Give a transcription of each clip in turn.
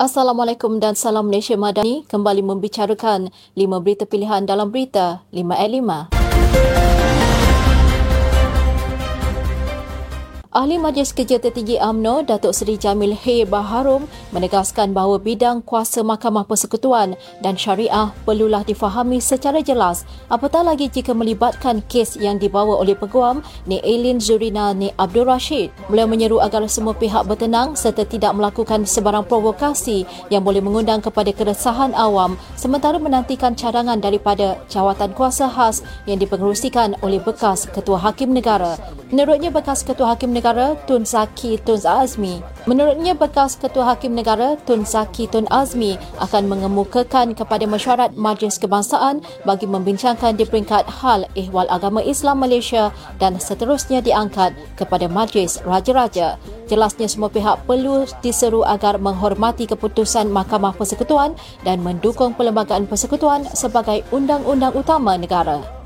Assalamualaikum dan salam Malaysia Madani kembali membicarakan 5 berita pilihan dalam berita 5 at 5. Ahli Majlis Kerja Tertinggi AMNO, Datuk Seri Jamil Hay Baharum menegaskan bahawa bidang kuasa Mahkamah Persekutuan dan Syariah perlulah difahami secara jelas apatah lagi jika melibatkan kes yang dibawa oleh peguam Ni Eileen Zurina Ni Abdul Rashid. Beliau menyeru agar semua pihak bertenang serta tidak melakukan sebarang provokasi yang boleh mengundang kepada keresahan awam sementara menantikan cadangan daripada jawatan kuasa khas yang dipengerusikan oleh bekas Ketua Hakim Negara. Menurutnya bekas Ketua Hakim Negara Negara Tun Zaki Tun Azmi. Menurutnya bekas Ketua Hakim Negara Tun Zaki Tun Azmi akan mengemukakan kepada mesyuarat Majlis Kebangsaan bagi membincangkan di peringkat hal ehwal agama Islam Malaysia dan seterusnya diangkat kepada Majlis Raja-Raja. Jelasnya semua pihak perlu diseru agar menghormati keputusan Mahkamah Persekutuan dan mendukung perlembagaan persekutuan sebagai undang-undang utama negara.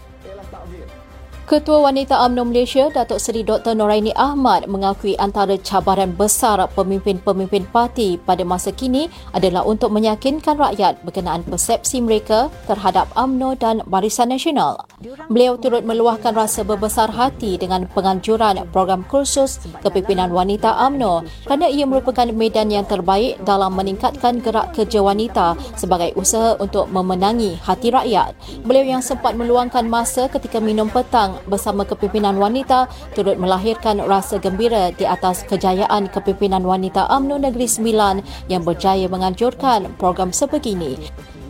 Ketua Wanita UMNO Malaysia, Datuk Seri Dr. Noraini Ahmad mengakui antara cabaran besar pemimpin-pemimpin parti pada masa kini adalah untuk meyakinkan rakyat berkenaan persepsi mereka terhadap UMNO dan Barisan Nasional. Beliau turut meluahkan rasa berbesar hati dengan penganjuran program kursus kepimpinan wanita UMNO kerana ia merupakan medan yang terbaik dalam meningkatkan gerak kerja wanita sebagai usaha untuk memenangi hati rakyat. Beliau yang sempat meluangkan masa ketika minum petang bersama kepimpinan wanita turut melahirkan rasa gembira di atas kejayaan kepimpinan wanita UMNO Negeri Sembilan yang berjaya menganjurkan program sebegini.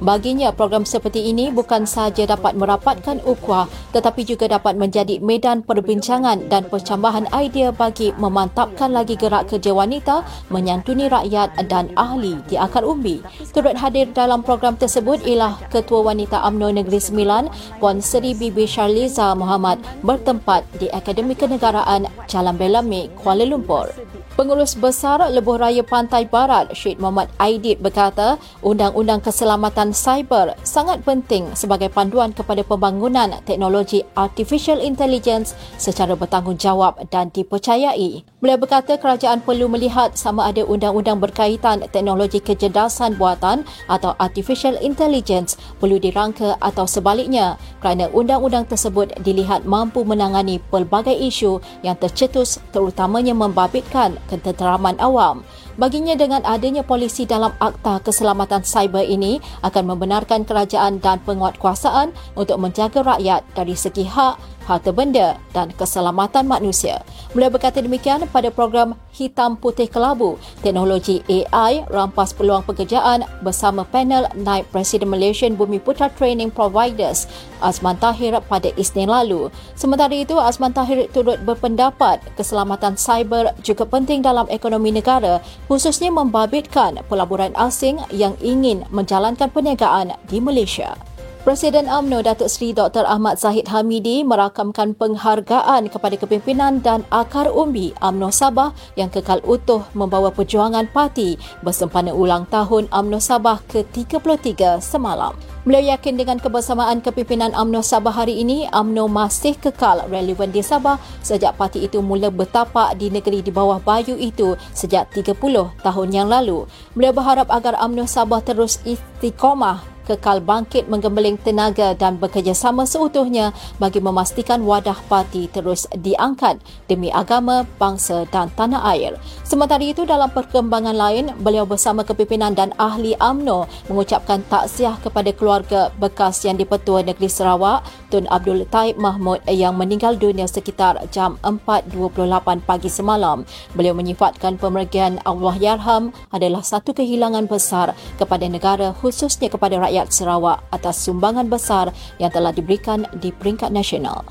Baginya, program seperti ini bukan sahaja dapat merapatkan ukhuwah tetapi juga dapat menjadi medan perbincangan dan percambahan idea bagi memantapkan lagi gerak kerja wanita menyantuni rakyat dan ahli di akar umbi. Turut hadir dalam program tersebut ialah Ketua Wanita UMNO Negeri Sembilan, Puan Seri Bibi Sharliza Muhammad bertempat di Akademi Kenegaraan Jalan Belame, Kuala Lumpur. Pengurus Besar Lebuh Raya Pantai Barat, Syed Muhammad Aidit berkata, Undang-Undang Keselamatan Cyber sangat penting sebagai panduan kepada pembangunan teknologi Artificial Intelligence secara bertanggungjawab dan dipercayai. Beliau berkata kerajaan perlu melihat sama ada undang-undang berkaitan teknologi kecerdasan buatan atau Artificial Intelligence perlu dirangka atau sebaliknya kerana undang-undang tersebut dilihat mampu menangani pelbagai isu yang tercetus terutamanya membabitkan ketenteraman awam. Baginya dengan adanya polisi dalam Akta Keselamatan Cyber ini akan membenarkan kerajaan dan penguatkuasaan untuk menjaga rakyat dari segi hak, harta benda dan keselamatan manusia. Beliau berkata demikian pada program Hitam Putih Kelabu, teknologi AI rampas peluang pekerjaan bersama panel Naib Presiden Malaysian Bumi Putra Training Providers Azman Tahir pada Isnin lalu. Sementara itu, Azman Tahir turut berpendapat keselamatan cyber juga penting dalam ekonomi negara khususnya membabitkan pelaburan asing yang ingin menjalankan perniagaan di Malaysia. Presiden AMNO Datuk Seri Dr. Ahmad Zahid Hamidi merakamkan penghargaan kepada kepimpinan dan akar umbi AMNO Sabah yang kekal utuh membawa perjuangan parti bersempena ulang tahun AMNO Sabah ke-33 semalam. Beliau yakin dengan kebersamaan kepimpinan AMNO Sabah hari ini, AMNO masih kekal relevan di Sabah sejak parti itu mula bertapak di negeri di bawah bayu itu sejak 30 tahun yang lalu. Beliau berharap agar AMNO Sabah terus istiqomah kekal bangkit menggembeling tenaga dan bekerjasama seutuhnya bagi memastikan wadah parti terus diangkat demi agama, bangsa dan tanah air. Sementara itu dalam perkembangan lain, beliau bersama kepimpinan dan ahli AMNO mengucapkan takziah kepada keluarga bekas yang dipetua negeri Sarawak, Tun Abdul Taib Mahmud yang meninggal dunia sekitar jam 4.28 pagi semalam. Beliau menyifatkan pemergian Allah Yarham adalah satu kehilangan besar kepada negara khususnya kepada rakyat rakyat Sarawak atas sumbangan besar yang telah diberikan di peringkat nasional.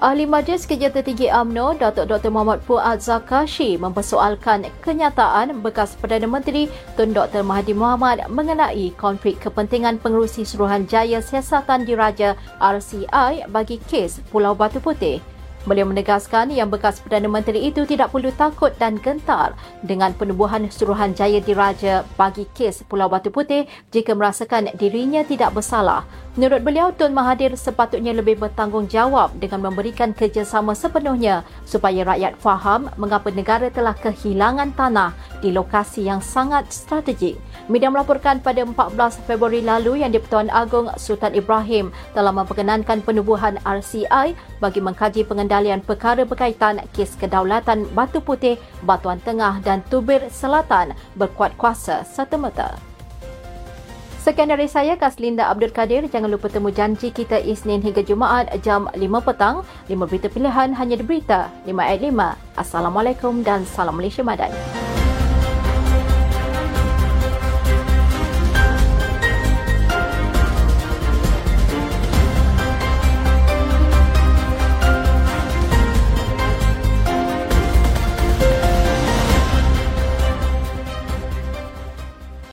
Ahli Majlis Kerja Tertinggi AMNO, Datuk Dr. Muhammad Fuad Zakashi mempersoalkan kenyataan bekas Perdana Menteri Tun Dr. Mahathir Mohamad mengenai konflik kepentingan pengerusi Suruhanjaya Siasatan Diraja RCI bagi kes Pulau Batu Putih. Beliau menegaskan yang bekas Perdana Menteri itu tidak perlu takut dan gentar dengan penubuhan Suruhanjaya Diraja bagi kes Pulau Batu Putih jika merasakan dirinya tidak bersalah. Menurut beliau, Tun Mahathir sepatutnya lebih bertanggungjawab dengan memberikan kerjasama sepenuhnya supaya rakyat faham mengapa negara telah kehilangan tanah di lokasi yang sangat strategik. Media melaporkan pada 14 Februari lalu yang di-Pertuan Agong Sultan Ibrahim telah memperkenankan penubuhan RCI bagi mengkaji pengendalian perkara berkaitan kes kedaulatan Batu Putih, Batuan Tengah dan Tubir Selatan berkuat kuasa serta-merta. Sekian dari saya, Kaslinda Abdul Kadir. Jangan lupa temu janji kita Isnin hingga Jumaat jam 5 petang. 5 berita pilihan hanya di Berita 5 at 5. Assalamualaikum dan salam Malaysia Madani.